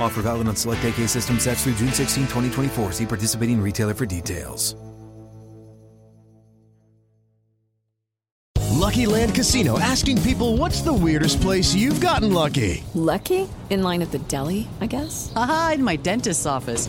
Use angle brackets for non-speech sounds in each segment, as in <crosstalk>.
Offer valid on select AK system sets through June 16, 2024. See participating retailer for details. Lucky Land Casino asking people what's the weirdest place you've gotten lucky? Lucky? In line at the deli, I guess? Aha, in my dentist's office.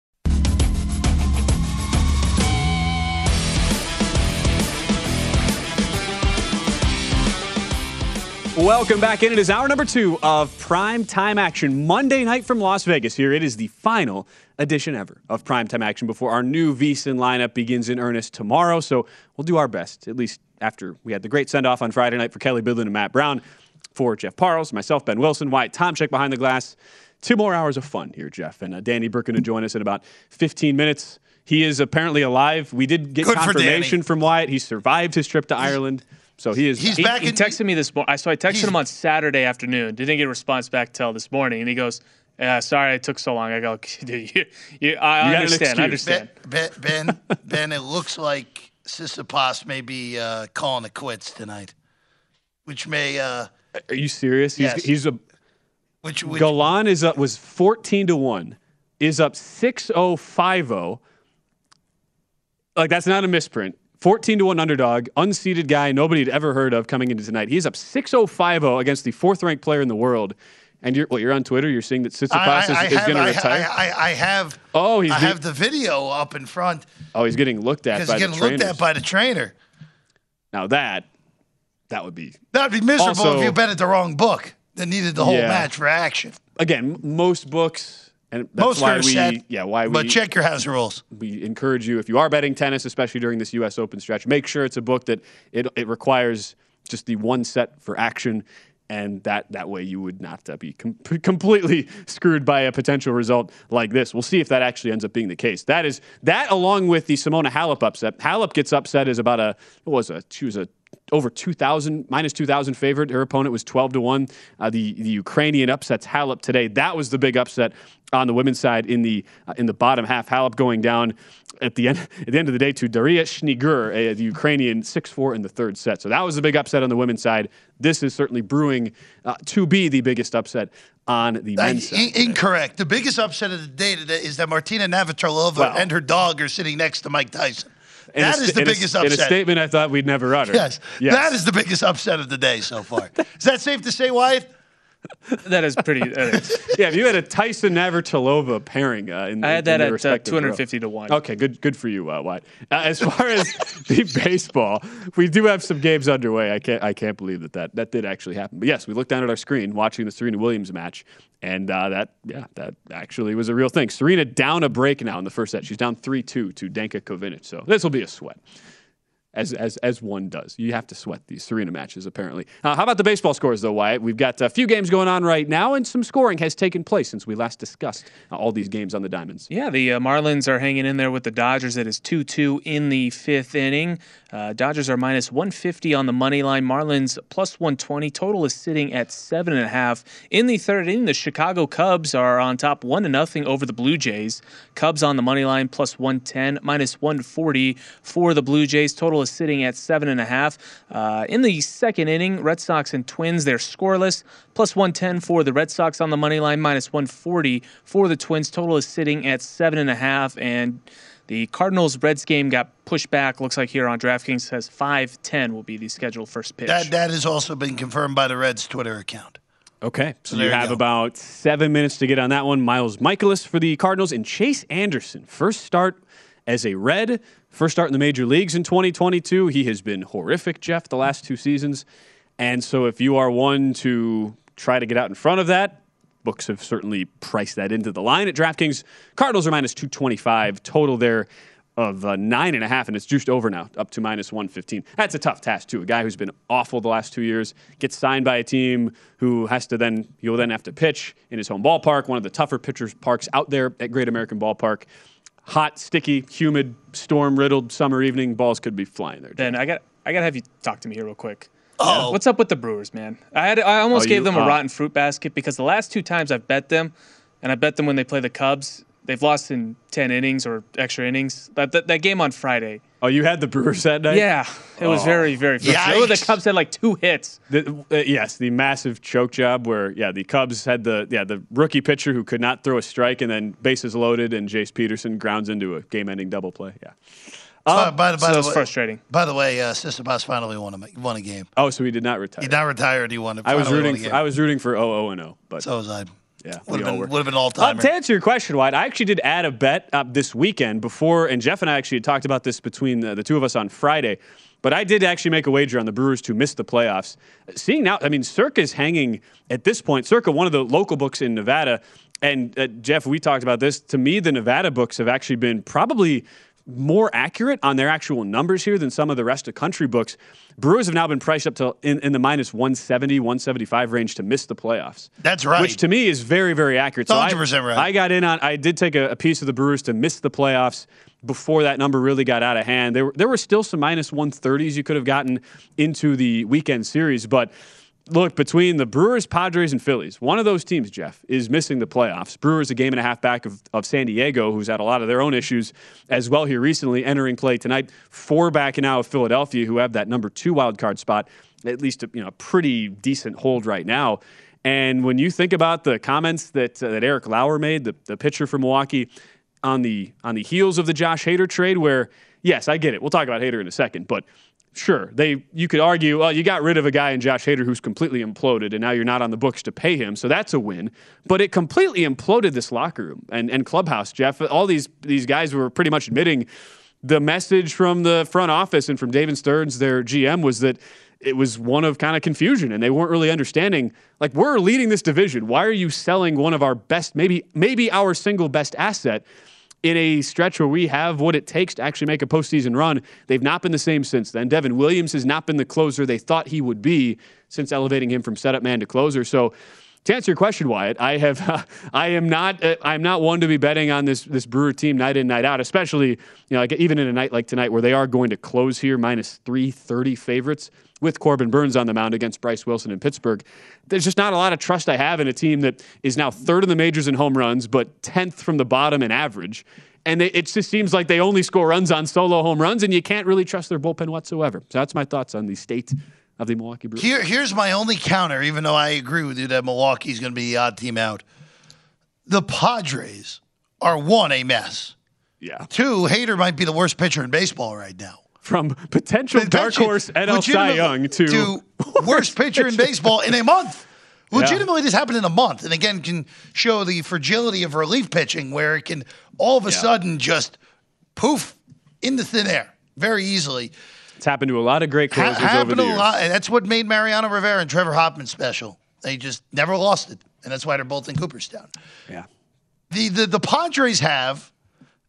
Welcome back in. It is hour number two of Prime Time Action. Monday night from Las Vegas here. It is the final edition ever of Prime Time Action before our new VSIN lineup begins in earnest tomorrow. So we'll do our best, at least after we had the great send off on Friday night for Kelly Bidlin and Matt Brown, for Jeff Parles, myself, Ben Wilson, Wyatt Tomchek behind the glass. Two more hours of fun here, Jeff. And uh, Danny Burke to join us in about 15 minutes. He is apparently alive. We did get Good confirmation from Wyatt. He survived his trip to <laughs> Ireland. So he is He's he, back he in- texted me this morning. So I texted him on Saturday afternoon. Didn't get a response back till this morning, and he goes, "Yeah, sorry, it took so long." I go, <laughs> Dude, you, you, "I You understand. I excuse. understand." Ben, ben, ben, ben, it looks like Tsitsipas may be uh, calling it quits tonight, which may, uh, Are you serious? He's, Yes. he's a which, which Galan is up was 14 to 1, is up 6-0-5-0. Like that's not a misprint. 14 to 1 underdog, unseeded guy nobody had ever heard of coming into tonight. He's up 6-0-5-0 against the fourth ranked player in the world. And you're what you're on Twitter, you're seeing that Tsitsipas I, I, I is, is going to retire. I, I, I have, oh, he's I have the video up in front oh, he's getting looked at by he's the getting looked at by the trainer. now that that would be That'd be miserable Also- if you bet at the wrong book that needed the whole Yeah. match for action. again, most books and that's Most why we set, yeah, why we But check your house rules. we encourage you if you are betting tennis, especially during this U.S. Open stretch, make sure it's a book that it, it requires just the one set for action, and that that way you would not uh, be com- <laughs> completely screwed by a potential result like this. We'll see if that actually ends up being the case. That is that along with the Simona Halep upset. Halep gets upset is about a what was a she was a over 2,000, minus 2,000 favorite. Her opponent was 12 to 1. Uh, the, the Ukrainian upsets Halep today. That was the big upset on the women's side in the uh, in the bottom half. Halep going down at the end <laughs> at the end of the day to Daria Snigur, uh, the Ukrainian 6-4 in the third set. So that was the big upset on the women's side. This is certainly brewing uh, to be the biggest upset on the Uh, men's side. incorrect. The biggest upset of the day today is that Martina Navratilova Wow. and her dog are sitting next to Mike Tyson. In That sta- is the biggest a- biggest In a statement I thought we'd never utter. Yes. Yes. That is the biggest upset of the day so far. is that safe to say, Wyatt? That is pretty. that is- <laughs> yeah, if you had a Tyson Navratilova pairing, uh, in, I had in that at uh, respective row. 250 to one. Okay, good, good for you, uh, Wyatt. Uh, as far as <laughs> the baseball, we do have some games underway. I can't, I can't believe that, that that did actually happen. But yes, we looked down at our screen watching the Serena Williams match, and uh, that, yeah, that actually was a real thing. Serena down a break now in the first set. She's down three two to Danka Kovinic. So this will be a sweat. As as as one does. You have to sweat these Serena matches, apparently. Uh, how about the baseball scores, though, Wyatt? We've got a few games going on right now, and some scoring has taken place since we last discussed uh, all these games on the Diamonds. Yeah, the uh, Marlins are hanging in there with the Dodgers. It is 2 2 in the fifth inning. Uh, Dodgers are minus 150 on the money line. Marlins plus 120. Total is sitting at 7.5. In the third inning, the Chicago Cubs are on top 1 to nothing over the Blue Jays. Cubs on the money line plus 110, minus 140 for the Blue Jays. Total is sitting at 7.5. Uh, in the second inning, Red Sox and Twins, they're scoreless. Plus 110 for the Red Sox on the money line, minus 140 for the Twins. Total is sitting at 7.5. And the Cardinals Reds game got pushed back. Looks like here on DraftKings says 5:10 will be the scheduled first pitch. That that has also been confirmed by the Reds Twitter account. Okay, so, there you you have go. about seven minutes to get on that one. Miles Mikolas for the Cardinals and Chase Anderson, first start as a Red, first start in the major leagues in 2022. He has been horrific, Jeff, the last two seasons. And so if you are one to try to get out in front of that, books have certainly priced that into the line at DraftKings. Cardinals are minus 225 total there of uh, nine and a half, and it's juiced over now up to minus 115. That's a tough task too. A guy who's been awful the last two years gets signed by a team who has to then he'll then have to pitch in his home ballpark, one of the tougher pitchers parks out there at Great American Ballpark. Hot, sticky, humid, storm riddled summer evening. Balls could be flying there. Ben, I got I got to have you talk to me here real quick. Oh. What's up with the Brewers, man? I had I almost Oh, gave you- them a uh, rotten fruit basket because the last two times I've bet them, and I bet them when they play the Cubs, they've lost in ten innings or extra innings. That that, that game on Friday. Oh, you had the Brewers that night? Yeah, it was Oh. very very frustrating. The Cubs had like two hits. The, uh, yes, the massive choke job where yeah the Cubs had the yeah the rookie pitcher who could not throw a strike and then bases loaded and Jace Peterson grounds into a game-ending double play. Yeah. by, by, the- by so the it's way, frustrating. By the way, uh, Tsitsipas finally won a won a game. Oh, so he did not retire. He not retired. He won it. I was rooting. a For. I was rooting for 0 and 0, but So was I. yeah, Would have been, would have been all Uh, to answer your question, Wyatt, I actually did add a bet uh, this weekend before, and Jeff and I actually had talked about this between the, the two of us on Friday. But I did actually make a wager on the Brewers to miss the playoffs. Seeing now, I mean, Circa's hanging at this point. Circa, one of the local books in Nevada, and uh, Jeff, we talked about this. To me, the Nevada books have actually been probably more accurate on their actual numbers here than some of the rest of country books. Brewers have now been priced up to in, in the minus 170, 175 range to miss the playoffs. That's right. Which to me is very, very accurate. So I- 100% right. I got in on. I did take a, a piece of the Brewers to miss the playoffs before that number really got out of hand. There were there were still some minus minus one thirties you could have gotten into the weekend series, but. Look, between the Brewers, Padres, and Phillies, one of those teams, Jeff, is missing the playoffs. Brewers a game and a half back of, of San Diego, who's had a lot of their own issues as well here recently, entering play tonight. Four back now of Philadelphia, who have that number two wild card spot, at least a, you know, a pretty decent hold right now. And when you think about the comments that uh, that Eric Lauer made, the, the pitcher from Milwaukee, on the on the heels of the Josh Hader trade, where yes, I get it. We'll talk about Hader in a second, but sure, they you could argue, well, you got rid of a guy in Josh Hader who's completely imploded, and now you're not on the books to pay him, so that's a win. But it completely imploded this locker room and, and clubhouse, Jeff. All these these guys were pretty much admitting the message from the front office and from David Stearns, their GM, was that it was one of kind of confusion and they weren't really understanding like we're leading this division why are you selling one of our best maybe maybe our single best asset in a stretch where we have what it takes to actually make a postseason run. They've not been the same since then. Devin Williams has not been the closer they thought he would be since elevating him from setup man to closer. So, to answer your question, Wyatt, I have <laughs> I am not uh, I'm not one to be betting on this this Brewer team night in night out, especially you know like even in a night like tonight where they are going to close here minus three thirty favorites with Corbin Burnes on the mound against Bryce Wilson in Pittsburgh. There's just not a lot of trust I have in a team that is now third in the majors in home runs, but 10th from the bottom in average. And it just seems like they only score runs on solo home runs, and you can't really trust their bullpen whatsoever. So that's my thoughts on the state of the Milwaukee Brewers. Here, here's my only counter, even though I agree with you that Milwaukee's going to be the odd team out. The Padres are one, a mess. Yeah. Two, Hader might be the worst pitcher in baseball right now. From potential dark horse NL Cy Young to, <laughs> worst pitcher in baseball in a month. Legitimately, this happened in a month, and again, can show the fragility of relief pitching, where it can all of a Yeah. sudden just poof into thin air very easily. It's happened to a lot of great Ha- closers over happened the a years. lot, and that's what made Mariano Rivera and Trevor Hoffman special. They just never lost it, and that's why they're both in Cooperstown. Yeah. The the, the Padres have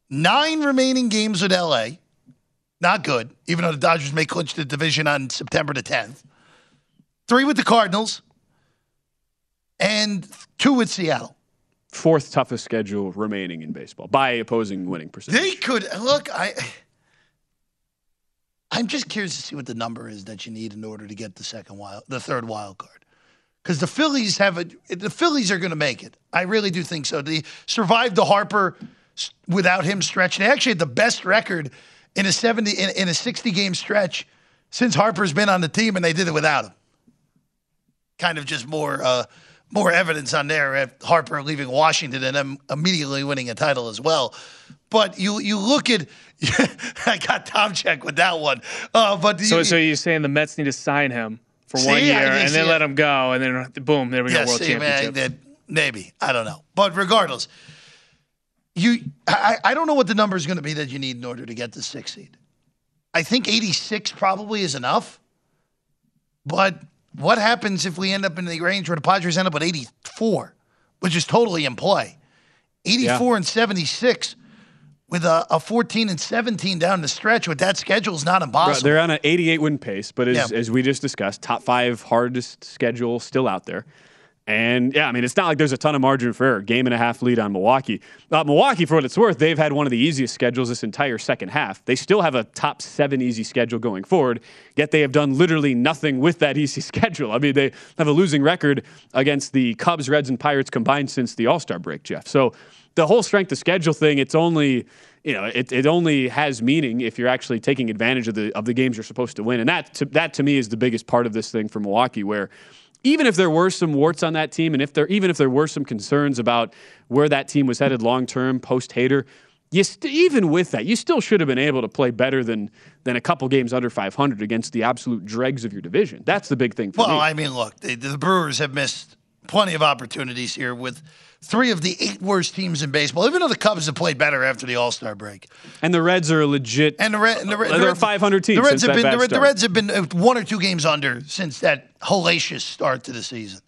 nine remaining games with LA, Not good, even though the Dodgers may clinch the division on September the 10th. Three with the Cardinals, and two with Seattle. Fourth toughest schedule remaining in baseball by opposing winning percentage. They could look. I. I'm just curious to see what the number is that you need in order to get the second wild, the third wild card, because the Phillies have a. The Phillies are going to make it. I really do think so. They survived the Harper without him stretch. They actually had the best record in a 70 in, in a 60 game stretch since Harper's been on the team, and they did it without him. Kind of just more. Uh, more evidence on there at Harper leaving Washington and them immediately winning a title as well. But you you look at <laughs> I got Tomchek with that one. Uh, but so you, so you're saying the Mets need to sign him for See, one year and see then let him go and then boom there we yeah, go world see, man, championship. that- maybe I don't know. But regardless, you I, I don't know what the number is going to be that you need in order to get the six seed. I think 86 probably is enough. But what happens if we end up in the range where the Padres end up at 84, which is totally in play? 84 and 76 with a, a 14 and 17 down the stretch with that schedule is not impossible. They're on an 88 win pace, but as, Yeah. as we just discussed, top five hardest schedule still out there. And yeah, I mean, it's not like there's a ton of margin for error. Game and a half lead on Milwaukee. Uh, Milwaukee, for what it's worth, they've had one of the easiest schedules this entire second half. They still have a top seven easy schedule going forward, yet they have done literally nothing with that easy <laughs> schedule. I mean, they have a losing record against the Cubs, Reds, and Pirates combined since the All Star break, Jeff. So the whole strength of schedule thing, it's only you know, it, it only has meaning if you're actually taking advantage of the of the games you're supposed to win, and that to, that to me is the biggest part of this thing for Milwaukee, where even if there were some warts on that team, and if there even if there were some concerns about where that team was headed long term post Hader, you st- even with that, you still should have been able to play better than than a couple games under 500 against the absolute dregs of your division. That's the big thing for Well, me. I mean, look, the, the Brewers have missed plenty of opportunities here with three of the eight worst teams in baseball, even though the Cubs have played better after the All Star break. and the Reds are a legit. And the, and the, Red- They're the a Reds- 500 team The Reds have been the, the. Reds have been uh, one or two games under since that hellacious start to the season.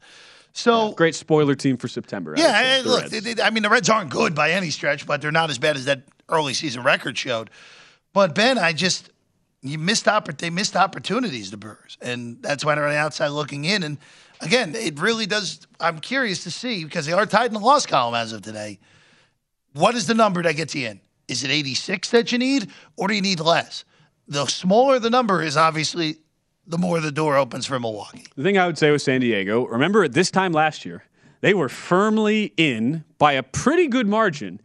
So Great spoiler team for September. Yeah, would say, the look, they- they- I mean, the Reds aren't good by any stretch, but they're not as bad as that early season record showed. But Ben, I just you missed oppor- they missed opportunities, the Brewers, and that's why they're on the outside looking in. And again, it really does. I'm curious to see because they are tied in the loss column as of today. What is the number that gets you in? Is it 86 that you need, or do you need less? The smaller the number is, obviously, the more the door opens for Milwaukee. The thing I would say with San Diego, remember at this time last year, they were firmly in by a pretty good margin.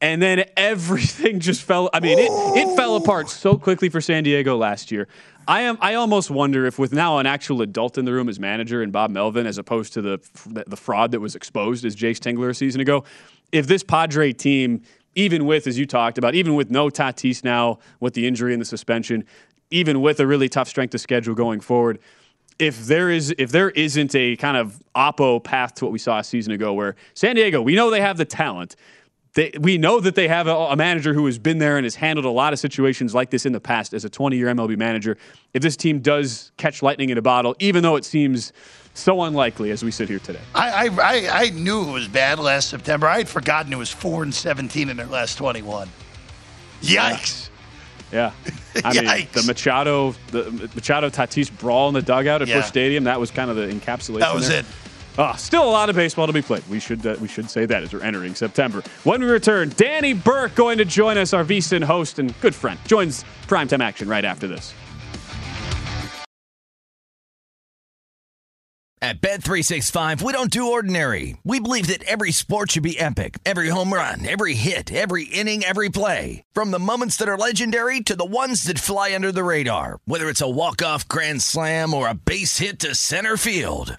And then everything <laughs> just fell. I mean, it, it fell apart so quickly for San Diego last year. I am. I almost wonder if, with now an actual adult in the room as manager and Bob Melvin, as opposed to the the fraud that was exposed as Jayce Tingler a season ago, if this Padre team, even with as you talked about, even with no Tatis now with the injury and the suspension, even with a really tough strength of schedule going forward, if there is if there isn't a kind of oppo path to what we saw a season ago, where San Diego, we know they have the talent. They, we know that they have a, a manager who has been there and has handled a lot of situations like this in the past as a 20 year MLB manager. If this team does catch lightning in a bottle, even though it seems so unlikely as we sit here today. I, I, I, knew it was bad last September. I had forgotten it was four and seventeen in their last twenty-one. Yikes! Yeah. <laughs> I mean, Yikes. the Machado, the Machado Tatis brawl in the dugout at Yeah. Busch Stadium, that was kind of the encapsulation. That was there. it. Ah, still a lot of baseball to be played. We should uh, we should say that as we're entering September. When we return, Danny Burke going to join us, our VSIN host and good friend, joins primetime action right after this. At Bet365, we don't do ordinary. We believe that every sport should be epic. Every home run, every hit, every inning, every play. From the moments that are legendary to the ones that fly under the radar. Whether it's a walk-off grand slam or a base hit to center field.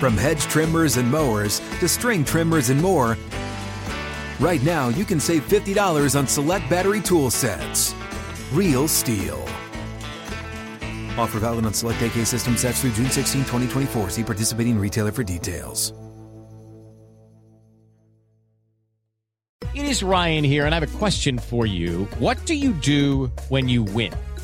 From hedge trimmers and mowers to string trimmers and more, right now you can save $50 on select battery tool sets. Real STIHL. Offer valid on select AK system sets through June 16, 2024. See participating retailer for details. It is Ryan here, and I have a question for you. What do you do when you win?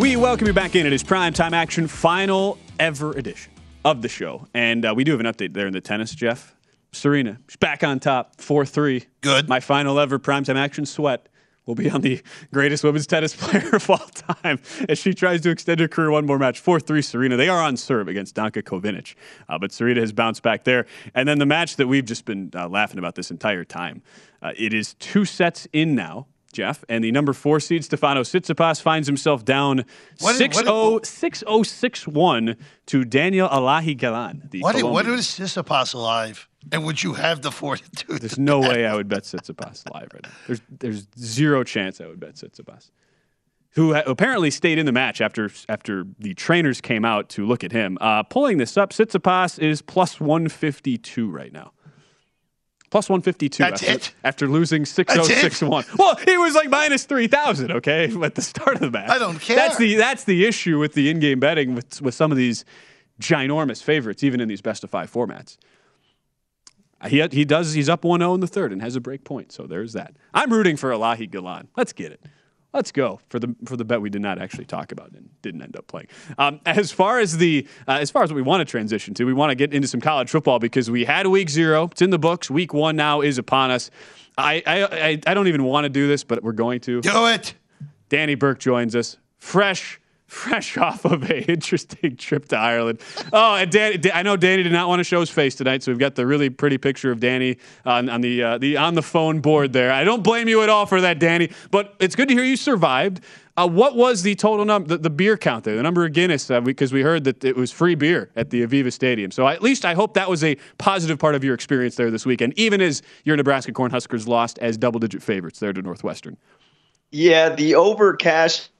We welcome you back in. It is prime time action, final ever edition of the show. And uh, we do have an update there in the tennis, Jeff. Serena, she's back on top, 4 3. Good. My final ever primetime action sweat will be on the greatest women's tennis <laughs> player of all time as she tries to extend her career one more match. 4 3 Serena. They are on serve against Danka Kovinic, uh, but Serena has bounced back there. And then the match that we've just been uh, laughing about this entire time. Uh, it is two sets in now. Jeff, and the number four seed Stefano Tsitsipas finds himself down What- 6 what- 0 6 0 6 1 to Daniel Elahi Galan. What, what is Tsitsipas alive? And would you have the fortitude? There's no way I would bet Tsitsipas live right now. There's there's zero chance I would bet Tsitsipas, who apparently stayed in the match after after the trainers came out to look at him. Uh, pulling this up, Tsitsipas is plus 152 right now. Plus 152 That's after, it? after losing 6 0 That's it? 6 1. Well, he was like minus 3,000, okay, <laughs> at the start of the match. I don't care. That's the, that's the issue with the in game betting with, with some of these ginormous favorites, even in these best of five formats. Uh, he, he does. He's up 1-0 in the third and has a break point. So there's that. I'm rooting for Elahi Galan. Let's get it. Let's go for the for the bet we did not actually talk about and didn't end up playing. Um, as far as the uh, as far as what we want to transition to, we want to get into some college football because we had week zero. It's in the books. Week one now is upon us. I I, I, I don't even want to do this, but we're going to do it. Danny Burke joins us, fresh fresh <laughs> off of a interesting trip to Ireland. Oh, and Danny, I know Danny did not want to show his face tonight, so we've got the really pretty picture of Danny on, on the uh, the on the phone board there. I don't blame you at all for that, Danny, but it's good to hear you survived. Uh, what was the total number, the, the beer count there, the number of Guinness? Because we heard that it was free beer at the Aviva Stadium. So at least I hope that was a positive part of your experience there this weekend, even as your Nebraska Cornhuskers lost as double-digit favorites there to Northwestern. Yeah, the over cash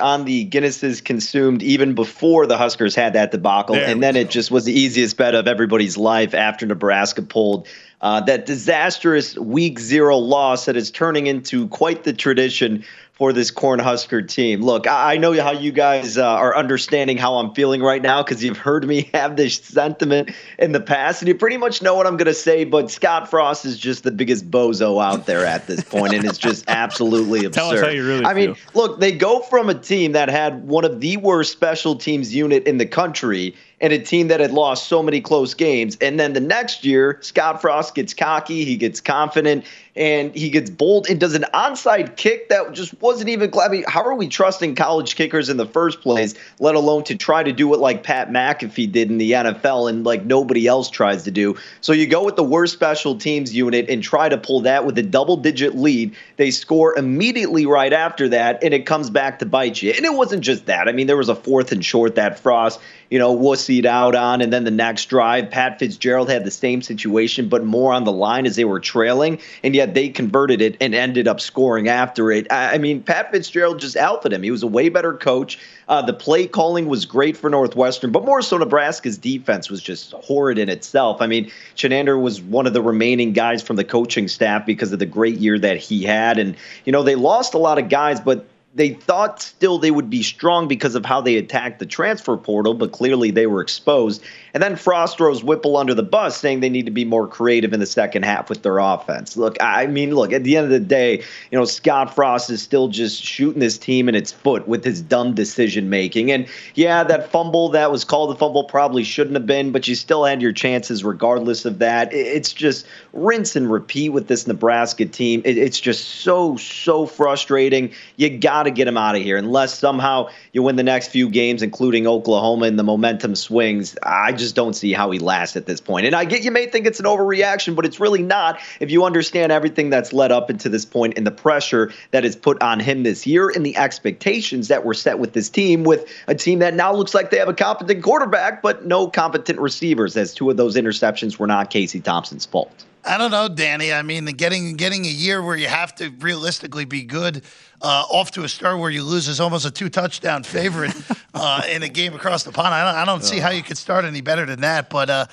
on the Guinnesses consumed even before the Huskers had that debacle, There and then it just was the easiest bet of everybody's life after Nebraska pulled uh, that disastrous Week Zero loss that is turning into quite the tradition for this Cornhusker team. Look, I, I know how you guys uh, are understanding how I'm feeling right now because you've heard me <laughs> have this sentiment in the past, and you pretty much know what I'm going to say. But Scott Frost is just the biggest bozo out there at this point, and it's just absolutely absurd. <laughs> Tell us how you really I mean, feel. look, they go from a team that had one of the worst special teams unit in the country and a team that had lost so many close games. And then the next year, Scott Frost gets cocky, he gets confident, and he gets bold and does an onside kick that just wasn't even. I mean, how are we trusting college kickers in the first place, let alone to try to do it like Pat McAfee did in the NFL and like nobody else tries to do? So you go with the worst special teams unit and try to pull that with a double digit lead. They score immediately right after that, and it comes back to bite you. And it wasn't just that. I mean, there was a fourth and short that Frost, you know, wussied out on. And then the next drive, Pat Fitzgerald had the same situation, but more on the line as they were trailing. And yet they converted it and ended up scoring after it. I I mean, Pat Fitzgerald just alphaed him. He was a way better coach. Uh, the play calling was great for Northwestern, but more so Nebraska's defense was just horrid in itself. I mean, Chinander was one of the remaining guys from the coaching staff because of the great year that he had. And, you know, they lost a lot of guys, but they thought still they would be strong because of how they attacked the transfer portal, but clearly they were exposed. And then Frost throws Whipple under the bus, saying they need to be more creative in the second half with their offense. Look, I mean, look, at the end of the day, you know, Scott Frost is still just shooting this team in its foot with his dumb decision making. And yeah, that fumble that was called a fumble probably shouldn't have been, but you still had your chances regardless of that. It's just rinse and repeat with this Nebraska team. It's just so, so frustrating. You got to get him out of here unless somehow you win the next few games, including Oklahoma, and the momentum swings. I just don't see how he lasts at this point. And I get you may think it's an overreaction, but it's really not if you understand everything that's led up into this point and the pressure that is put on him this year and the expectations that were set with this team, with a team that now looks like they have a competent quarterback, but no competent receivers, as two of those interceptions were not Casey Thompson's fault. I don't know, Danny. I mean, getting getting a year where you have to realistically be good uh, off to a start where you lose is almost a two touchdown favorite <laughs> uh, in a game across the pond. I don't, I don't see how you could start any better than that. But uh,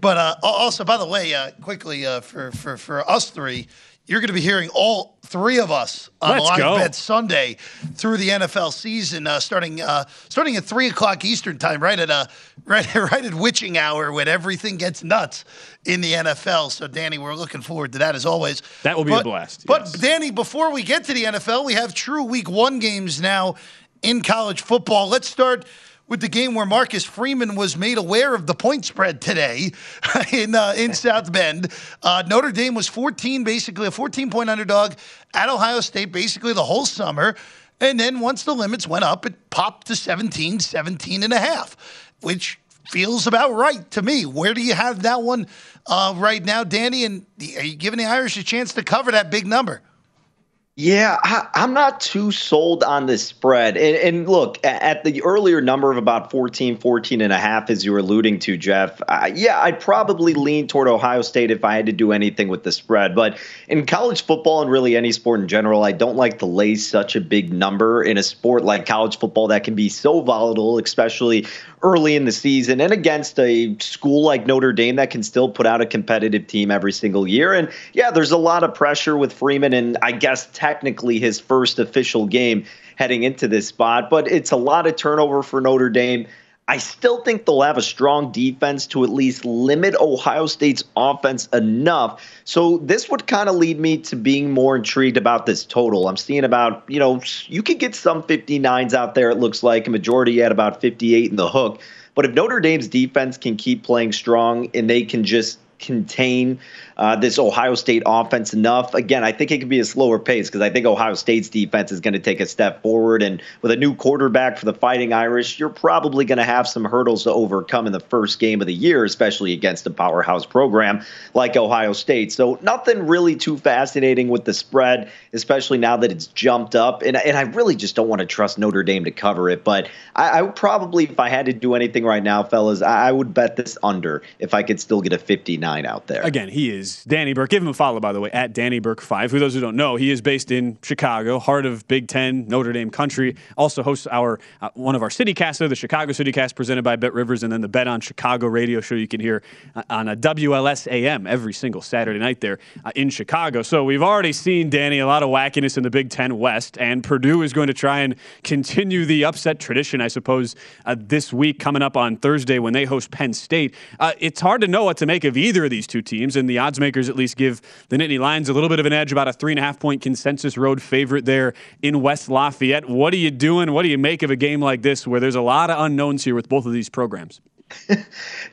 but uh, also, by the way, uh, quickly uh, for for for us three, you're going to be hearing all three of us on Let's Live go. Bet Sunday through the NFL season, uh, starting uh, starting at three o'clock Eastern time, right at uh, <laughs> right right at witching hour when everything gets nuts in the NFL. So, Danny, we're looking forward to that as always. That will be a But- blast, But Danny, before we get to the NFL, we have true Week One games now in college football. Let's start with the game where Marcus Freeman was made aware of the point spread today <laughs> in uh, in South Bend. Uh, Notre Dame was 14, basically a 14 point underdog at Ohio State, basically the whole summer. And then once the limits went up, it popped to 17, 17 and a half, which feels about right to me. Where do you have that one uh, right now, Danny? And are you giving the Irish a chance to cover that big number? Yeah, I, I'm not too sold on this spread. And, and look, at the earlier number of about 14, 14 and a half, as you were alluding to, Jeff, uh, yeah, I'd probably lean toward Ohio State if I had to do anything with the spread. But in college football and really any sport in general, I don't like to lay such a big number in a sport like college football that can be so volatile, especially early in the season and against a school like Notre Dame that can still put out a competitive team every single year. And yeah, there's a lot of pressure with Freeman, and I guess technically his first official game heading into this spot, but it's a lot of turnover for Notre Dame. I still think they'll have a strong defense to at least limit Ohio State's offense enough. So this would kind of lead me to being more intrigued about this total. I'm seeing about, you know, you could get some 59s out there, it looks like. A majority at about 58 in the hook. But if Notre Dame's defense can keep playing strong and they can just contain uh, this Ohio State offense enough. Again, I think it could be a slower pace because I think Ohio State's defense is going to take a step forward. And with a new quarterback for the Fighting Irish, you're probably going to have some hurdles to overcome in the first game of the year, especially against a powerhouse program like Ohio State. So nothing really too fascinating with the spread, especially now that it's jumped up. And, and I really just don't want to trust Notre Dame to cover it. But I, I would probably, if I had to do anything right now, fellas, I, I would bet this under if I could still get a 59 out there. Again, he is Danny Burke. Give him a follow, by the way, at Danny Burke five. For those who don't know, he is based in Chicago, heart of Big Ten Notre Dame country. Also hosts our uh, one of our city casts, the Chicago City Cast, presented by Bet Rivers, and then the Bet on Chicago radio show you can hear uh, on a WLS AM every single Saturday night there uh, in Chicago. So we've already seen Danny a lot of wackiness in the Big Ten West, and Purdue is going to try and continue the upset tradition, I suppose, uh, this week coming up on Thursday when they host Penn State. Uh, it's hard to know what to make of either of these two teams, and the odds makers at least give the Nittany Lions a little bit of an edge, about a three and a half point consensus road favorite there in West Lafayette. What are you doing? What do you make of a game like this where there's a lot of unknowns here with both of these programs? <laughs>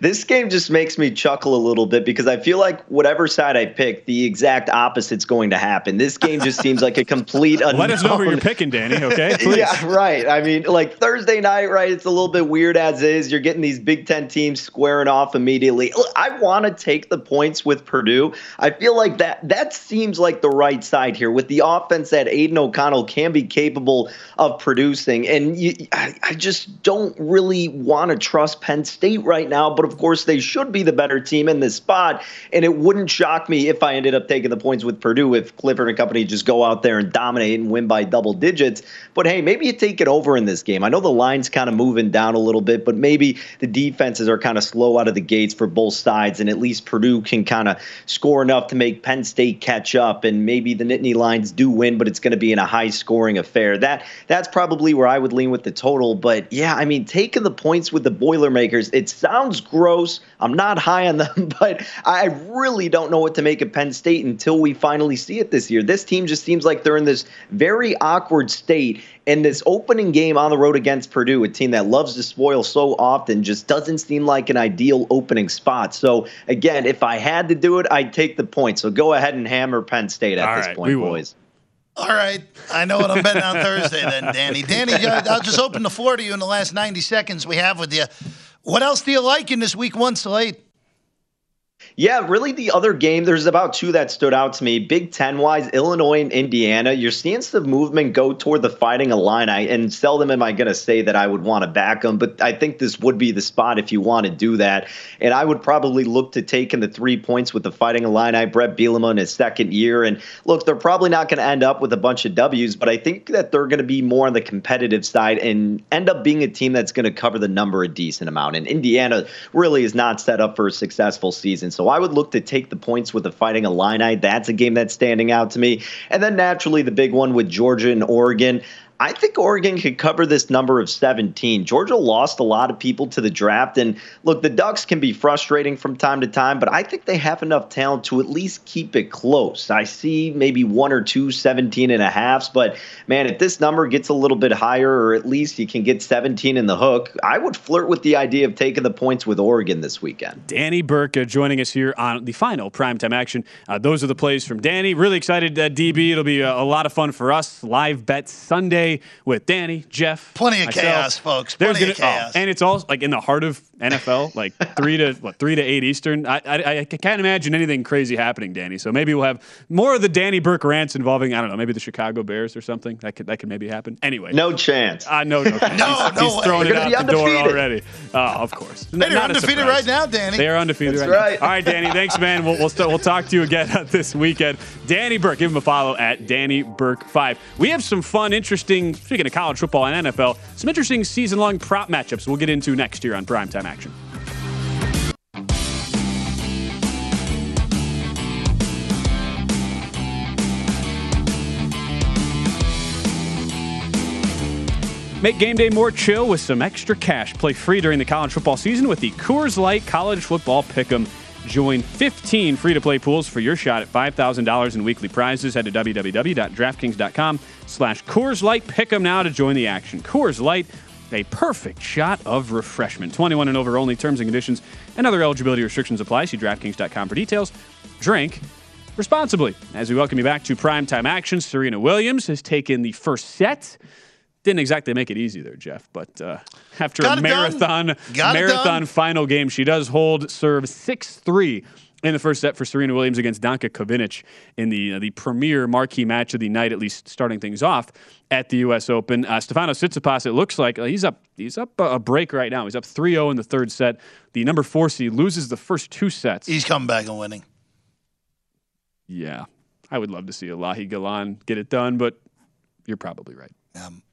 This game just makes me chuckle a little bit because I feel like whatever side I pick, the exact opposite's going to happen. This game just seems like a complete unknown. <laughs> Let us know who you're picking, Danny, okay? <laughs> Yeah, right. I mean, like Thursday night, right? It's a little bit weird as is. You're getting these Big Ten teams squaring off immediately. I want to take the points with Purdue. I feel like that that seems like the right side here with the offense that Aidan O'Connell can be capable of producing. And you, I, I just don't really want to trust Penn State State right now, but of course they should be the better team in this spot. And it wouldn't shock me if I ended up taking the points with Purdue if Clifford and company just go out there and dominate and win by double digits. But hey, maybe you take it over in this game. I know the line's kind of moving down a little bit, but maybe the defenses are kind of slow out of the gates for both sides, and at least Purdue can kind of score enough to make Penn State catch up. And maybe the Nittany Lions do win, but it's going to be in a high scoring affair. That that's probably where I would lean with the total. But yeah, I mean, taking the points with the Boilermakers, it sounds gross. I'm not high on them, <laughs> but I really don't know what to make of Penn State until we finally see it this year. This team just seems like they're in this very awkward state. And this opening game on the road against Purdue, a team that loves to spoil so often, just doesn't seem like an ideal opening spot. So, again, if I had to do it, I'd take the point. So go ahead and hammer Penn State at All this right, point, we will. boys. All right. I know what I'm betting on Thursday then, Danny. Danny, I'll just open the floor to you in the last 90 seconds we have with you. What else do you like in this week one slate? Yeah, really the other game, there's about two that stood out to me. Big Ten wise, Illinois and Indiana. You're seeing movement go toward the fighting Illini, and seldom am I going to say that I would want to back them, but I think this would be the spot if you want to do that. And I would probably look to take in the three points with the fighting Illini, Bret Bielema in his second year. And look, they're probably not going to end up with a bunch of W's, but I think that they're going to be more on the competitive side and end up being a team that's going to cover the number a decent amount. And Indiana really is not set up for a successful season. So I would look to take the points with the Fighting Illini. That's a game that's standing out to me. And then naturally the big one with Georgia and Oregon. I think Oregon could cover this number of 17. Georgia lost a lot of people to the draft. And look, the Ducks can be frustrating from time to time, but I think they have enough talent to at least keep it close. I see maybe one or two 17 and a halves, but man, if this number gets a little bit higher, or at least you can get 17 in the hook, I would flirt with the idea of taking the points with Oregon this weekend. Danny Burke uh, joining us here on the final primetime action. Uh, those are the plays from Danny. Really excited, uh, DB. It'll be a, a lot of fun for us. Live bet Sunday with Danny, Jeff, Plenty of myself. chaos, folks. There's Plenty gonna, of oh, chaos. and it's all like in the heart of NFL, like <laughs> three to what three to eight Eastern. I, I I can't imagine anything crazy happening, Danny. So maybe we'll have more of the Danny Burke rants involving I don't know, maybe the Chicago Bears or something. That could that could maybe happen. Anyway, No chance. uh, no, no, <laughs> No, he's, no he's way. throwing They're it out be the door already. Oh, of course. They're Not undefeated right now, Danny. They are undefeated That's right, right. now. All right, Danny. Thanks, man. We'll we'll, st- we'll talk to you again <laughs> this weekend. Danny Burke. Give him a follow at Danny Burke Five. We have some fun, interesting. Speaking of college football and NFL, some interesting season-long prop matchups. We'll get into next year on Primetime Action. Make game day more chill with some extra cash. Play free during the college football season with the Coors Light College Football Pick'em. Join 15 free-to-play pools for your shot at $5,000 in weekly prizes. Head to www.draftkings.com slash Coors Light Pick'em now to join the action. Coors Light, a perfect shot of refreshment. 21 and over only. Terms and conditions and other eligibility restrictions apply. See DraftKings.com for details. Drink responsibly. As we welcome you back to primetime action, Serena Williams has taken the first set. Didn't exactly make it easy there, Jeff, but uh, after Got a marathon marathon final game, she does hold serve 6-3 in the first set for Serena Williams against Danka Kovinic in the uh, the premier marquee match of the night, at least starting things off at the U.S. Open. Uh, Stefano Tsitsipas, it looks like uh, he's up he's up a, break right now. He's up 3-0 in the third set. The number four seed loses the first two sets. He's coming back and winning. Yeah, I would love to see Elahi Galan get it done, but you're probably right. Um,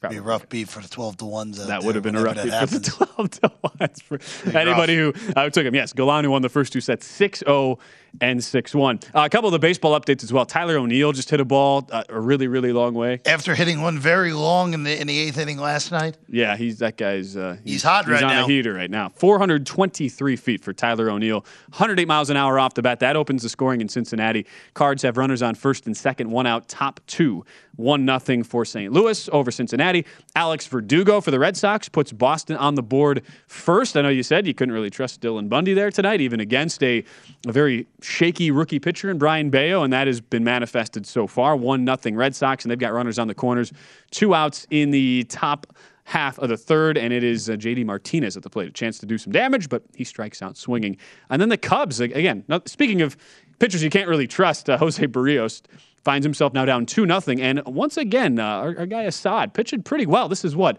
be a rough beat for the 12 to 1s. That would have been a rough beat that for the <laughs> 12 to 1s for anybody who uh, took him. Yes, Galan who won the first two sets 6 0 and 6 1. Uh, a couple of the baseball updates as well. Tyler O'Neill just hit a ball uh, a really, really long way. After hitting one very long in the in the eighth inning last night. Yeah, he's that guy's. Uh, He's hot he's right on now. a heater right now. 423 feet for Tyler O'Neill. 108 miles an hour off the bat. That opens the scoring in Cincinnati. Cards have runners on first and second, one out, top two. One nothing for St. Louis over Cincinnati. Alex Verdugo for the Red Sox puts Boston on the board first. I know you said you couldn't really trust Dylan Bundy there tonight, even against a, a very shaky rookie pitcher in Brayan Bello, and that has been manifested so far. One nothing Red Sox, and they've got runners on the corners, two outs in the top half of the third, and it is uh, JD Martinez at the plate. A chance to do some damage, but he strikes out swinging. And then the Cubs, again, not, speaking of pitchers you can't really trust, uh, Jose Berrios finds himself now down 2 nothing. And once again, uh, our, our guy Assad pitching pretty well. This is what?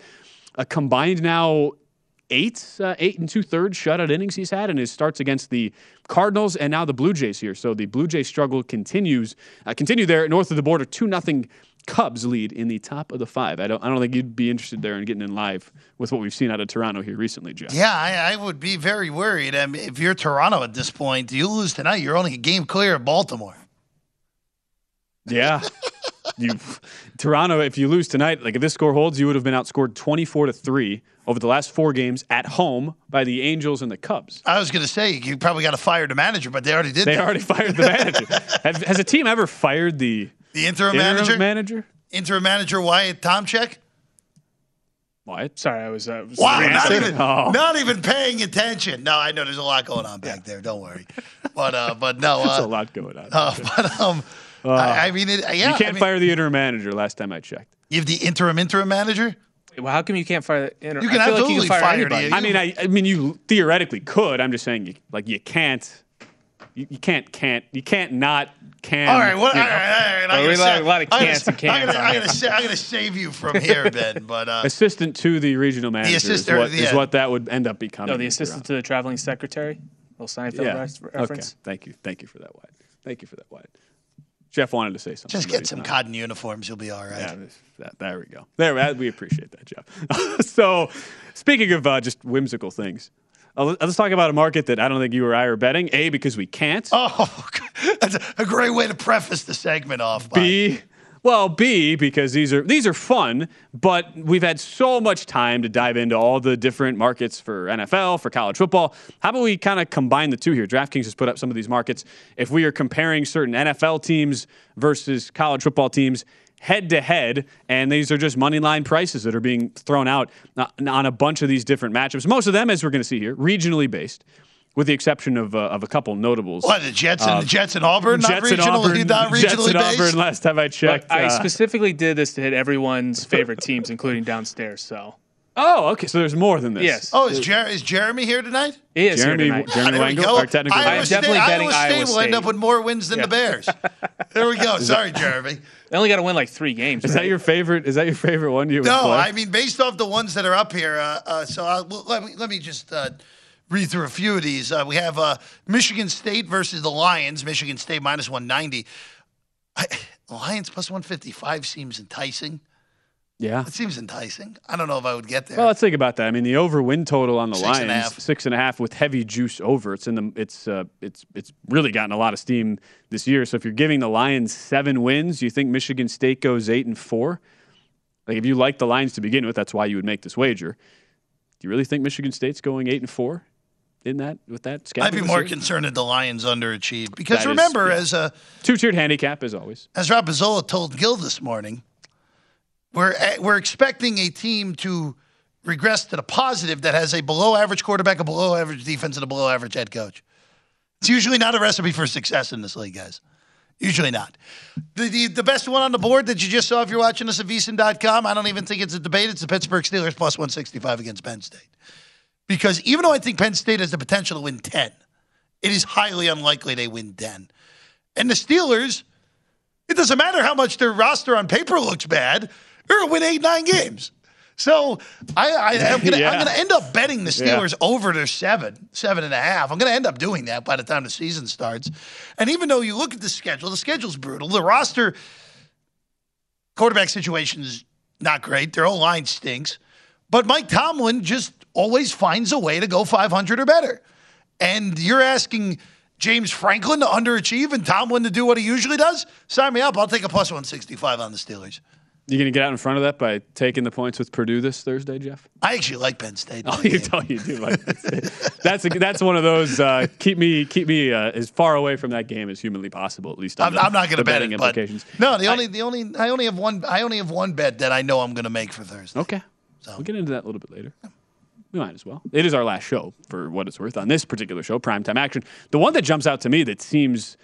A combined now eight, uh, eight and two thirds shutout innings he's had, and his starts against the Cardinals and now the Blue Jays here. So the Blue Jays struggle continues, uh, continue there north of the border, two nothing Cubs lead in the top of the five. I don't, I don't think you'd be interested there in getting in live with what we've seen out of Toronto here recently, Jeff. Yeah, I, I would be very worried. I mean, if you're Toronto at this point, you lose tonight, you're only a game clear of Baltimore. Yeah. you Toronto, if you lose tonight, like if this score holds, you would have been outscored 24 to 3 over the last four games at home by the Angels and the Cubs. I was going to say you probably got to fire the manager, but they already did. They that. already fired the manager. <laughs> Have, has a team ever fired the the interim, interim manager. manager? Interim manager Wyatt Tomchek. What? Sorry, I was. Uh, was Wow, not even, Oh. not even paying attention. No, I know there's a lot going on back there. Don't worry. But uh, but no, <laughs> There's uh, a lot going on. uh, <laughs> but um, I, I mean, it, yeah, you can't I mean, fire the interim manager. Last time I checked. You have the interim interim manager. Well, how come you can't fire? The interim? You can I feel like you absolutely can fire, fire anybody. the- I mean, I, I mean, you theoretically could. I'm just saying, you, like, you can't. You, you can't. Can't. You can't not. Can. All right, what? you All know. right, all right. Well, I'm gonna sa- a lot of I'm gonna- and cans I'm gonna, on I'm here. gonna, sa- I'm gonna save you from here, Ben. <laughs> But uh, assistant to the regional manager is, assistant- what, is yeah. what that would end up becoming. No, the assistant to the traveling secretary. Little Seinfeld Yeah. ref- Okay. Thank you. Thank you for that, Wyatt. Thank you for that, Wyatt. Jeff wanted to say something. just get some not. cotton uniforms. You'll be all right. Yeah, that, there we go. There, we appreciate that, Jeff. <laughs> so, speaking of uh, just whimsical things, uh, let- let's talk about a market that I don't think you or I are betting. A, because we can't. Oh, <laughs> that's a great way to preface the segment off. by. B, well, B because these are these are fun, but we've had so much time to dive into all the different markets for NFL, for college football. How about we kind of combine the two here? DraftKings has put up some of these markets. If we are comparing certain NFL teams versus college football teams head to head, and these are just money line prices that are being thrown out uh, on a bunch of these different matchups. Most of them, as we're going to see here, regionally based. With the exception of, uh, of a couple notables. What the Jets and Uh, the Jets and Auburn, Jets and regional, Auburn, not regionally Jets and based. Auburn. Last time I checked, But I uh, specifically did this to hit everyone's favorite teams, including downstairs. So Oh, okay. So there's more than this. Yes. Oh, is, Jer- is Jeremy here tonight? he is Jeremy, here tonight. Jeremy we Wangle, go. our technical Iowa I'm State, definitely betting Iowa State Iowa will end up with more wins than the Bears. there we go. Sorry, Jeremy. They only got to win like three games. Is right? that your favorite? Is that your favorite one? You would No, play? I mean based off the ones that are up here. Uh, uh, so I'll, well, let me let me just uh, read through a few of these. Uh, we have uh, Michigan State versus the Lions. Michigan State minus one ninety. Lions plus one fifty five seems enticing. yeah. It seems enticing. I don't know if I would get there. Well, let's think about that. I mean, the over win total on the Six Lions and a half. six and a half with heavy juice over. It's in the it's uh, it's it's really gotten a lot of steam this year. So if you're giving the Lions seven wins, you think Michigan State goes eight and four? Like if you like the Lions to begin with, that's why you would make this wager. Do you really think Michigan State's going eight and four in that with that schedule? I'd be more concerned that the Lions underachieved because That is- remember, yeah. as a two tiered handicap as always. as Rob Pizzola told Gill this morning, we're eh, we're expecting a team to regress to the positive that has a below average quarterback, a below average defense, and a below average head coach. It's usually not a recipe for success in this league, guys. Usually not. The, the, the best one on the board that you just saw if you're watching us at VSiN.com, I don't even think it's a debate. It's the Pittsburgh Steelers plus 165 against Penn State. Because even though I think Penn State has the potential to win 10, it is highly unlikely they win 10. And the Steelers, it doesn't matter how much their roster on paper looks bad, they're going to win eight, nine games. So I, I, I'm going <laughs> Yeah. to end up betting the Yeah. Steelers over their seven, seven and a half. I'm going to end up doing that by the time the season starts. And even though you look at the schedule, the schedule's brutal. The roster quarterback situation is not great. Their whole line stinks. But Mike Tomlin just always finds a way to go 500 or better. And you're asking James Franklin to underachieve and Tomlin to do what he usually does? Sign me up. I'll take a plus 165 on the Steelers. You going to get out in front of that by taking the points with Purdue this Thursday, Jeff? I actually like Penn State. Oh, you do, you do like that. that's a, that's one of those uh, keep me keep me uh, as far away from that game as humanly possible. At least I'm, the- I'm not going to bet betting it, but implications. no. The only, the only, I only have one. I only have one bet that I know I'm going to make for Thursday. Okay, so we'll get into that a little bit later. We might as well. It is our last show for what it's worth on this particular show, primetime action. The one that jumps out to me that seems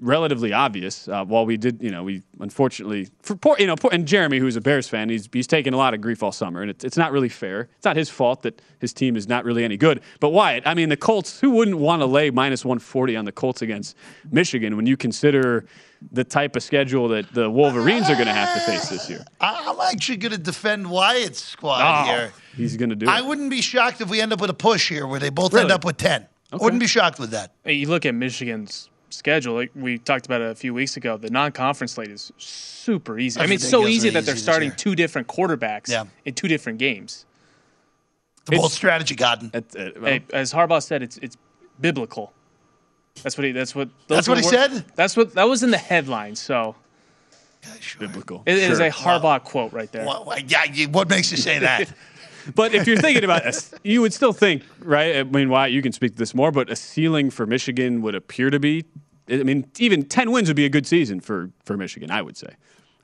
relatively obvious. Uh, while we did, you know, we unfortunately for poor, you know, poor, and Jeremy, who's a Bears fan, he's he's taken a lot of grief all summer, and it's it's not really fair. It's not his fault that his team is not really any good. But Wyatt, I mean, the Colts. Who wouldn't want to lay minus one forty on the Colts against Michigan when you consider the type of schedule that the Wolverines are going to have to face this year? I- I'm actually going to defend Wyatt's squad Oh, here. he's going to do I it. wouldn't be shocked if we end up with a push here where they both end up with 10. Wouldn't be shocked with that. Hey, You look at Michigan's schedule. Like we talked about it a few weeks ago. The non-conference slate is super easy. I That's mean, it's so ridiculously easy that they're easy starting year. two different quarterbacks Yeah. in two different games. The bold strategy, Cotton. Uh, hey, as Harbaugh said, it's it's biblical. That's what he. That's what. those That's what he wor- said? That's what that was in the headline. So biblical. it is Sure. a Harbaugh quote right there. Well, well, yeah, you- what makes you say that? <laughs> But if you're thinking about it, <laughs> you would still think, right? I mean, why you can speak to this more, but a ceiling for Michigan would appear to be. I mean, even ten wins would be a good season for for Michigan. I would say.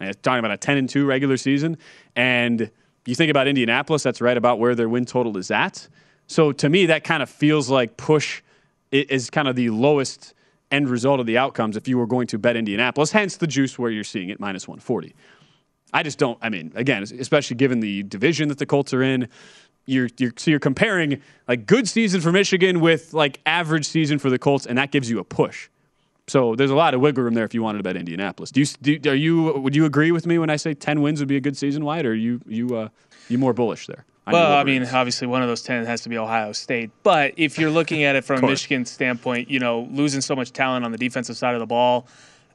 It's talking about a ten and two regular season, and you think about Indianapolis, that's right about where their win total is at. So to me, that kind of feels like push is kind of the lowest end result of the outcomes if you were going to bet Indianapolis. Hence the juice where you're seeing it minus one forty. I just don't. I mean, again, especially given the division that the Colts are in, you're, you're so you're comparing like good season for Michigan with like average season for the Colts, and that gives you a push. So there's a lot of wiggle room there if you wanted to bet Indianapolis. Do you do, are you would you agree with me when I say ten wins would be a good season, Wyatt? Or are you you uh, you more bullish there? Well, I mean, obviously one of those ten has to be Ohio State. But if you're looking at it <laughs> from a. Michigan standpoint, you know, losing so much talent on the defensive side of the ball,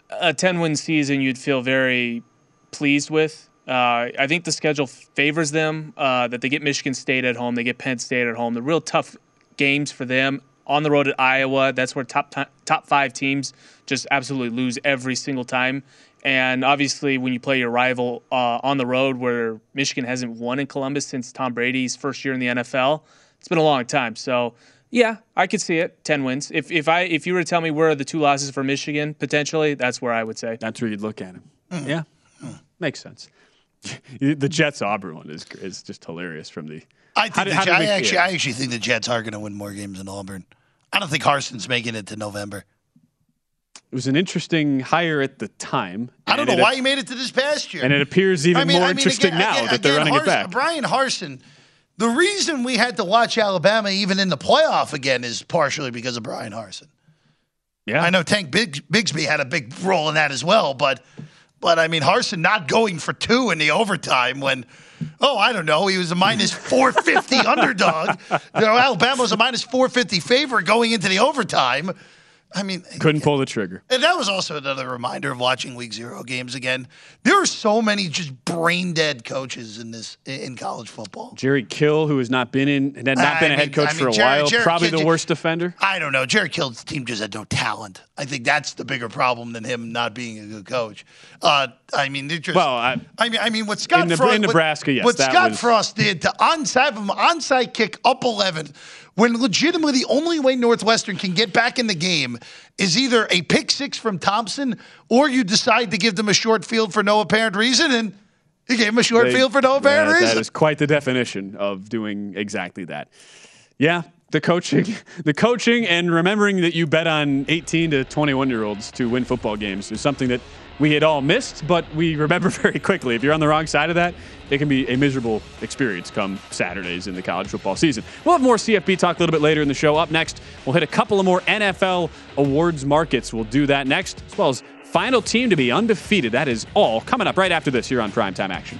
a ten win season you'd feel very pleased with. Uh, I think the schedule favors them. Uh, that they get Michigan State at home, they get Penn State at home. The real tough games for them on the road at Iowa. That's where top ti- top five teams just absolutely lose every single time. And obviously, when you play your rival uh, on the road, where Michigan hasn't won in Columbus since Tom Brady's first year in the NFL, it's been a long time. So, yeah, I could see it. Ten wins. If if I if you were to tell me where are the two losses for Michigan potentially, that's where I would say. That's where you'd look at him. Yeah, makes sense. <laughs> the Jets Auburn one is is just hilarious from the. I think did- the I actually. I actually think the Jets are going to win more games than Auburn. I don't think Harsin's making it to November. It was an interesting hire at the time. I don't know why he made it to this past year. And it appears even I mean- more I mean, interesting again- now again- that they're again, running Harsin- it back. Bryan Harsin. The reason we had to watch Alabama even in the playoff again is partially because of Bryan Harsin. Yeah, I know Tank Big, Bigsby had a big role in that as well, but but I mean Harsin not going for two in the overtime when oh I don't know he was a minus four fifty <laughs> underdog. You know Alabama was a minus four fifty favorite going into the overtime. I mean, Couldn't pull the trigger. and that was also another reminder of watching Week Zero games again. There are so many just brain dead coaches in this in college football. Jerry Kill, who has not been in had not I been a head coach I mean, for a Jerry- while, Jerry probably Kill- the worst defender. I don't know. Jerry Kill's team just had no talent. I think that's the bigger problem than him not being a good coach. Uh, I mean, they're just. Well, I- I mean, I mean, what Scott In Frost, in what- Nebraska, yes, what Scott was- Frost did to onside him onside kick up eleven, when legitimately the only way Northwestern can get back in the game is either a pick six from Thompson or you decide to give them a short field for no apparent reason, and he gave him a short They- field for no apparent that- reason. That is quite the definition of doing exactly that. Yeah, the coaching, <laughs> the coaching, and remembering that you bet on 18 to 21 year olds to win football games is something that we had all missed, but we remember <laughs> very quickly. If you're on the wrong side of that, it can be a miserable experience come Saturdays in the college football season. We'll have more CFB talk a little bit later in the show. Up next, we'll hit a couple of more NFL awards markets. We'll do that next, as well as final team to be undefeated. That is all coming up right after this here on Primetime Action.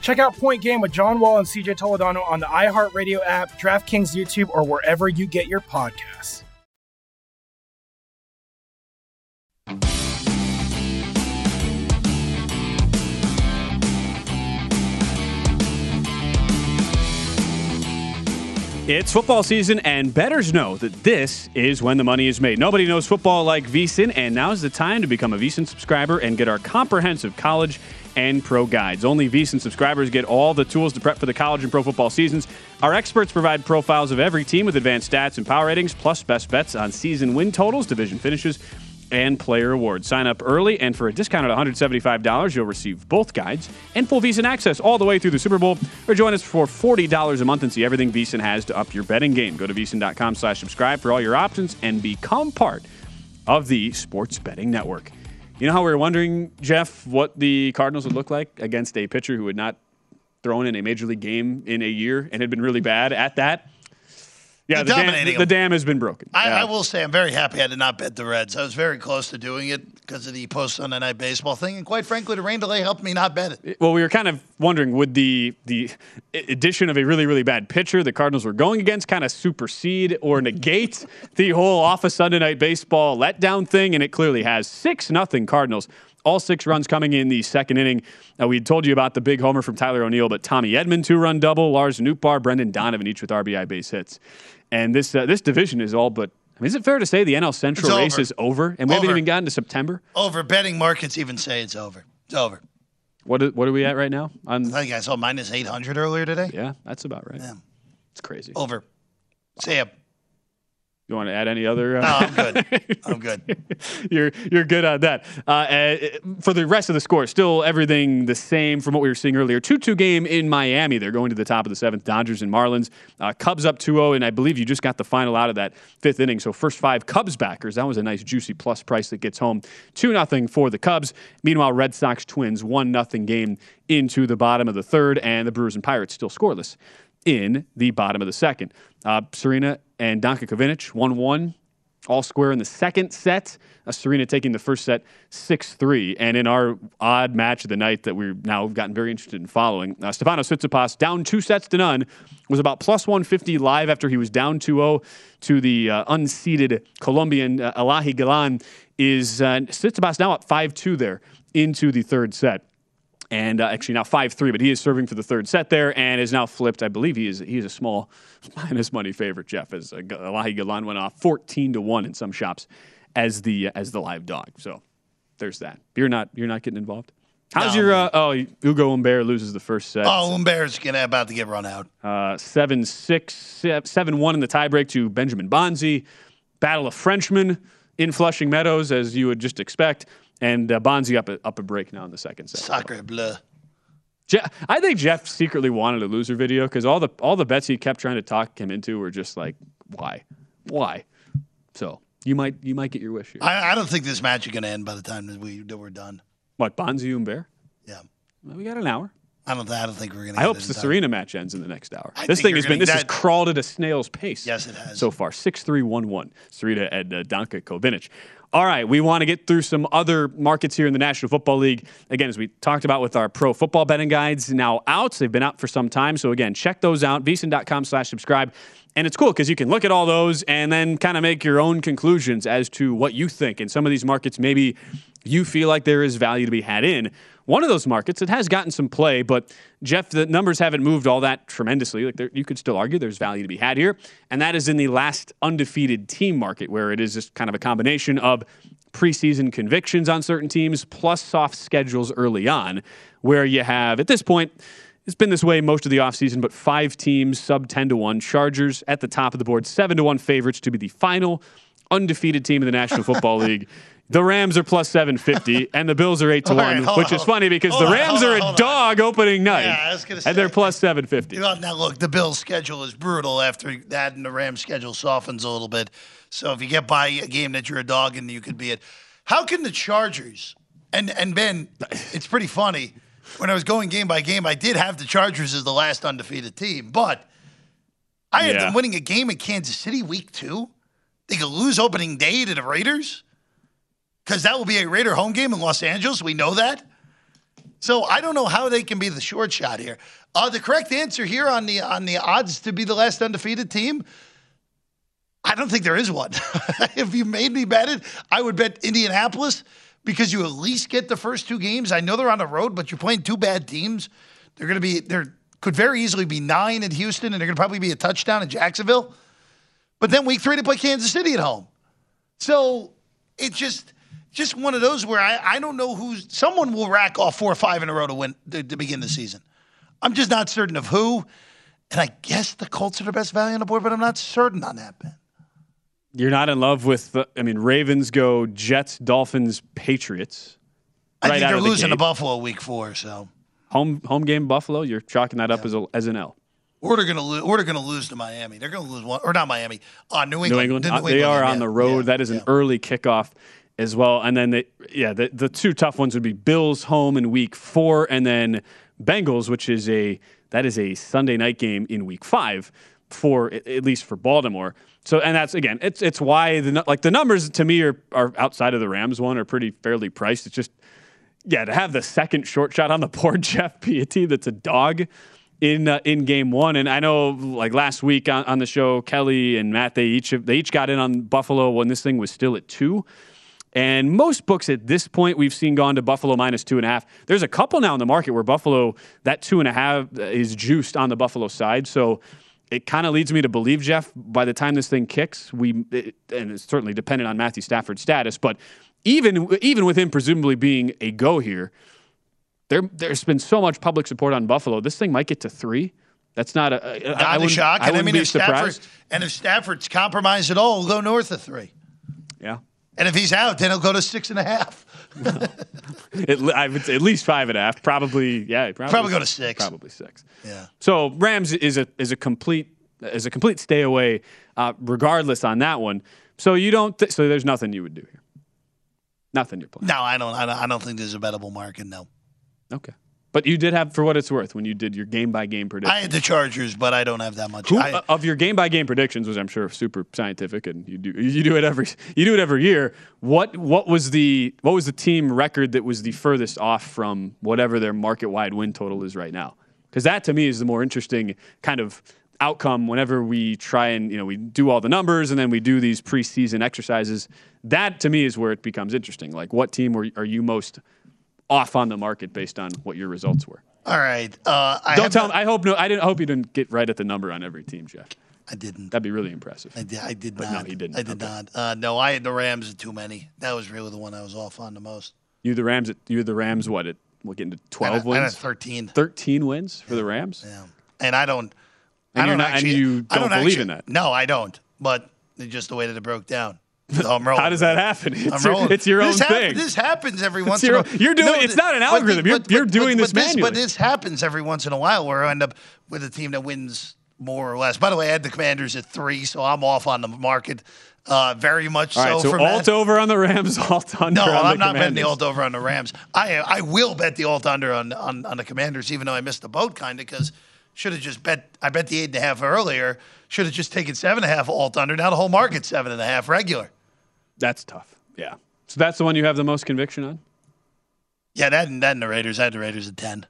Check out Point Game with John Wall and CJ Toledano on the iHeartRadio app, DraftKings YouTube, or wherever you get your podcasts. It's football season, and bettors know that this is when the money is made. Nobody knows football like VSIN, and now's the time to become a VSIN subscriber and get our comprehensive college and pro guides. Only VSIN subscribers get all the tools to prep for the college and pro football seasons. Our experts provide profiles of every team with advanced stats and power ratings, plus best bets on season win totals, division finishes, and player awards. Sign up early, and for a discount at $175, you'll receive both guides and full VSIN access all the way through the Super Bowl. Or join us for $40 a month and see everything VSIN has to up your betting game. Go to VSIN.com slash subscribe for all your options and become part of the Sports Betting Network. You know how we were wondering, Jeff, what the Cardinals would look like against a pitcher who had not thrown in a major league game in a year and had been really bad at that? Yeah, the dam, the dam has been broken. I, Yeah. I will say I'm very happy I did not bet the Reds. I was very close to doing it because of the post Sunday night baseball thing, and quite frankly, the rain delay helped me not bet it. Well, we were kind of wondering would the the addition of a really really bad pitcher the Cardinals were going against kind of supersede or negate <laughs> the whole off a Sunday night baseball letdown thing, and it clearly has six nothing Cardinals. All six runs coming in the second inning. Uh, we told you about the big homer from Tyler O'Neill, but Tommy Edman two run double, Lars Nootbaar, Brendan Donovan each with RBI base hits, and this uh, this division is all but. I mean, is it fair to say the NL Central race is over, and we haven't even gotten to September? Over betting markets even say it's over. It's over. What are, what are we at right now? On, I think I saw minus 800 earlier today. Yeah, that's about right. Yeah. It's crazy. Over. Sam. You want to add any other? Uh, No, I'm good. <laughs> I'm good. you're you're good on that. Uh, uh, for the rest of the score, still everything the same from what we were seeing earlier. Two two game in Miami. They're going to the top of the seventh. Dodgers and Marlins. Uh, Cubs up 2-0, and I believe you just got the final out of that fifth inning. So first five Cubs backers. That was a nice juicy plus price that gets home two nothing for the Cubs. Meanwhile, Red Sox Twins one nothing game into the bottom of the third, and the Brewers and Pirates still scoreless in the bottom of the second. Uh, Serena and Danka Kovinic 1 1, all square in the second set. Uh, Serena taking the first set 6 3. And in our odd match of the night that we've now gotten very interested in following, uh, Stefano Tsitsipas, down two sets to none, was about plus 150 live after he was down 2 0 to the uh, unseeded Colombian uh, Elahi Galan. Is uh, Tsitsipas now up 5 2 there into the third set and uh, actually now five three. But he is serving for the third set there, and is now flipped. I believe he is he is a small <laughs> minus money favorite. Jeff as uh, Elahi Galan went off fourteen to one in some shops as the as the live dog. So there's that. You're not you're not getting involved. How's No. your uh, oh Hugo Humbert loses the first set. Oh, Umber's gonna about to get run out. Uh, seven six seven one in the tiebreak to Benjamin Bonzi. Battle of Frenchmen in Flushing Meadows, as you would just expect. And uh, Bonzi up a, up a break now in the second set. Sacre bleu. Je- I think Jeff secretly wanted a loser video because all the all the bets he kept trying to talk him into were just like, why, why? So you might you might get your wish here. I, I don't think this match is going to end by the time that we that we're done. What Bonzi and Bear? Yeah. Well, we got an hour. I don't. I don't think we're going to. I hope the Serena match ends in the next hour. I this thing has been this has crawled at a snail's pace. Yes, it has. so far. Six three one one. Serena and uh, Danka Kovinic. All right, we want to get through some other markets here in the National Football League. Again, as we talked about with our pro football betting guides now out, they've been out for some time. So again, check those out. VSiN.com slash subscribe. And it's cool because you can look at all those and then kind of make your own conclusions as to what you think. In some of these markets, maybe you feel like there is value to be had in. One of those markets, it has gotten some play, but Jeff, the numbers haven't moved all that tremendously. Like there, you could still argue there's value to be had here, and that is in the last undefeated team market, where it is just kind of a combination of preseason convictions on certain teams plus soft schedules early on, where you have at this point. It's been this way most of the offseason, but five teams sub 10 to 1. Chargers at the top of the board, 7 to 1 favorites to be the final undefeated team in the National Football <laughs> League. The Rams are plus 750 and the Bills are 8 to 1, right, which on, is funny because the Rams hold are on, a hold on. dog opening night. Yeah, I was gonna and they're say. plus 750. Well, now look, the Bills' schedule is brutal after that, and the Rams' schedule softens a little bit. So if you get by a game that you're a dog and you could be it, how can the Chargers and and Ben? It's pretty funny. When I was going game by game, I did have the Chargers as the last undefeated team, but I had Yeah. them winning a game in Kansas City week two. They could lose opening day to the Raiders because that will be a Raider home game in Los Angeles. We know that. So I don't know how they can be the short shot here. Uh, the correct answer here on the on the odds to be the last undefeated team, I don't think there is one. <laughs> if you made me bet it, I would bet Indianapolis because you at least get the first two games. I know they're on the road, but you're playing two bad teams. They're going to be there could very easily be nine at Houston, and they're going to probably be a touchdown in Jacksonville. But then week three to play Kansas City at home. So it's just just one of those where I, I don't know who's someone will rack off four or five in a row to win to, to begin the season. I'm just not certain of who. And I guess the Colts are the best value on the board, but I'm not certain on that, Ben. You're not in love with, the, I mean, Ravens go Jets, Dolphins, Patriots. I think they're the losing to. Buffalo week four, so Home home game Buffalo, you're chalking that up as, a, as an L. or they're gonna lose or they're gonna lose to Miami. They're gonna lose one or not Miami. Uh, New England. New England. The Uh, New they England are on the road. that is an early kickoff as well. And then, they, yeah, the, the two tough ones would be Bills home in week four, and then Bengals, which is a that is a Sunday night game in week five for at least for Baltimore. So, and that's again, it's it's why the like the numbers to me are are outside of the Rams one are pretty fairly priced. It's just yeah, to have the second short shot on the <laughs> board, Jeff be that's a dog in uh, in game one. And I know, like last week on, on the show, Kelly and Matt they each they each got in on Buffalo when this thing was still at two. And most books at this point we've seen gone to Buffalo minus two and a half. There's a couple now in the market where Buffalo that two and a half is juiced on the Buffalo side. So it kind of leads me to believe, Jeff, by the time this thing kicks, we it, and it's certainly dependent on Matthew Stafford's status, but even even with him presumably being a go here, there there's been so much public support on Buffalo. This thing might get to three. That's not a. I- Not I a shock. I And I mean, be if Stafford surprised. and if Stafford's compromised at all, we'll go north of three. Yeah. And if he's out, then he'll go to six and a half. At, le- I would say at least five and a half. Probably, yeah. Probably, Probably go to six. Probably six. Yeah. So Rams is a is a complete is a complete stay away, uh, regardless on that one. So you don't. Th- so there's nothing you would do here. Nothing you're playing. No, I don't. I don't, I don't think there's a bettable market. No, Okay. But you did have, for what it's worth, when you did your game by game prediction. I had the Chargers, but I don't have that much. Who, I, uh, of your game by game predictions, which I'm sure are super scientific, and you do you do it every you do it every year. What what was the what was the team record that was the furthest off from whatever their market wide win total is right now? Because that to me is the more interesting kind of outcome. Whenever we try and you know we do all the numbers and then we do these preseason exercises, that to me is where it becomes interesting. Like what team were, are you most off on the market based on what your results were? all right. Uh, I Don't tell not-. I hope no. I didn't I hope you didn't get right at the number on every team, Jeff. I didn't. That'd be really impressive. I did, I did But not. no, he didn't. I did Okay. not. Uh, no, I had the Rams at too many. That was really the one I was off on the most. You the Rams. At, you the Rams. What? At We're getting into twelve I had- I wins. had 13. Thirteen wins for the Rams. Yeah. And I don't. And I you're don't not- and actually, you I don't believe actually- in that? No, I don't. But just the way that it broke down. <laughs> I'm rolling. How does that happen? It's, I'm your, it's your own this hap- thing. this happens every once your in a own- you're doing- it's not an but- algorithm. You're- you're doing this but manually. But this happens every once in a while where I end up with a team that wins more or less. By the way, I had the Commanders at three, so I'm off on the market. Uh, very much All right, so. so from alt that. over on the Rams, <laughs> alt under No, on I'm the not betting the Commanders. alt over on the Rams. I I will bet the alt under on, on, on the Commanders, even though I missed the boat kind of because should have just bet. I bet the eight and a half earlier. Should have just taken seven and a half alt under. Now the whole market's seven and a half regular. That's tough. Yeah. So that's the one you have the most conviction on? Yeah, that and, that and the Raiders. I had the Raiders at ten,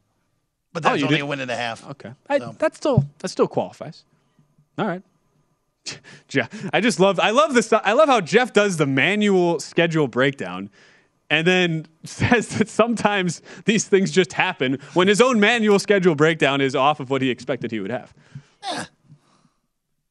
but Oh, that's you only did? a win and a half. Okay, I, that still that still qualifies. All right. <laughs> Jeff, I just love I love this I love how Jeff does the manual schedule breakdown and then <laughs> says that sometimes these things just happen when his own manual schedule breakdown is off of what he expected he would have.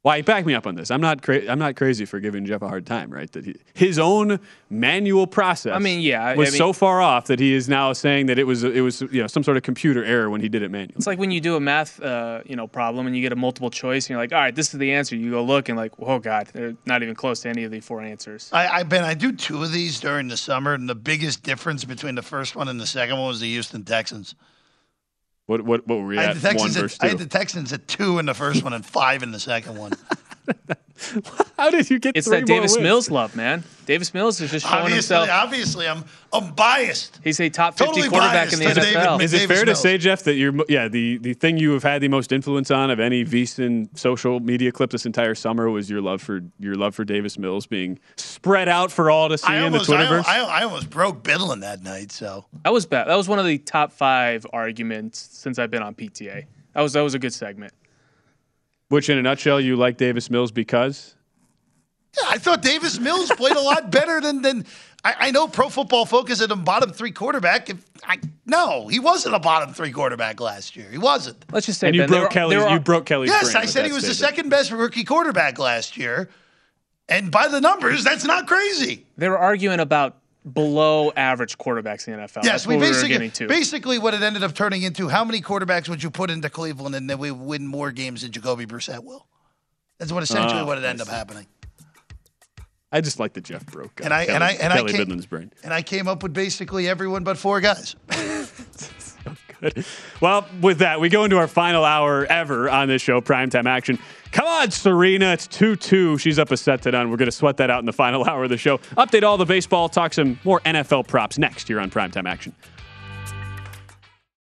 Why back me up on this? I'm not cra- I'm not crazy for giving Jeff a hard time, right? That he, his own manual process. I mean, yeah, I- was I mean- so far off that he is now saying that it was it was you know some sort of computer error when he did it manually. It's like when you do a math, uh, you know, problem and you get a multiple choice, and you're like, all right, this is the answer. You go look and like, oh god, they're not even close to any of the four answers. I, I Ben, I do two of these during the summer, and the biggest difference between the first one and the second one was the Houston Texans. What what what were we I at? had, the Texans One at, versus I two. had the Texans at two in the first one and five in the second one. <laughs> <laughs> How did you get? It's three that Davis wins? Mills love, man. Davis Mills is just showing obviously, himself. obviously, I'm I'm biased. He's a top 50 Totally quarterback in the biased NFL. David- Is it Davis fair to Mills. say, Jeff, that you're yeah the the thing you have had the most influence on of any VSiN social media clip this entire summer was your love for your love for Davis Mills being spread out for all to see I in the almost, I, Twitterverse? I, I almost broke Biddlin that night. So That was bad. That was one of the top five arguments since I've been on PTA. That was that was a good segment. Which, in a nutshell, you like Davis Mills because yeah, I thought Davis Mills played a lot better than than I, I know. Pro Football Focus at him bottom three quarterback. If I no, he wasn't a bottom three quarterback last year. He wasn't. Let's just say and you Ben, there broke are- Kelly. there are- You broke Kelly's Yes, brain I said he was the second best rookie quarterback last year, and by the numbers, that's not crazy. They were arguing about below average quarterbacks in the NFL. Yes, That's we what we were basically getting to. basically what it ended up turning into. How many quarterbacks would you put into Cleveland, and then we win more games than Jacoby Brissett will? That's what essentially Oh, what it ended up happening. I just like that Jeff broke. uh, And I Kelly, and I and I came, Bidlin's brain. and I came up with basically everyone but four guys. <laughs> Good. Well, with that, we go into our final hour ever on this show, primetime action. Come on, Serena. It's 2 2. She's up a set to none. We're going to sweat that out in the final <laughs> hour of the show. Update all the baseball, talk some more NFL props next here on primetime action.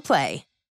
Play.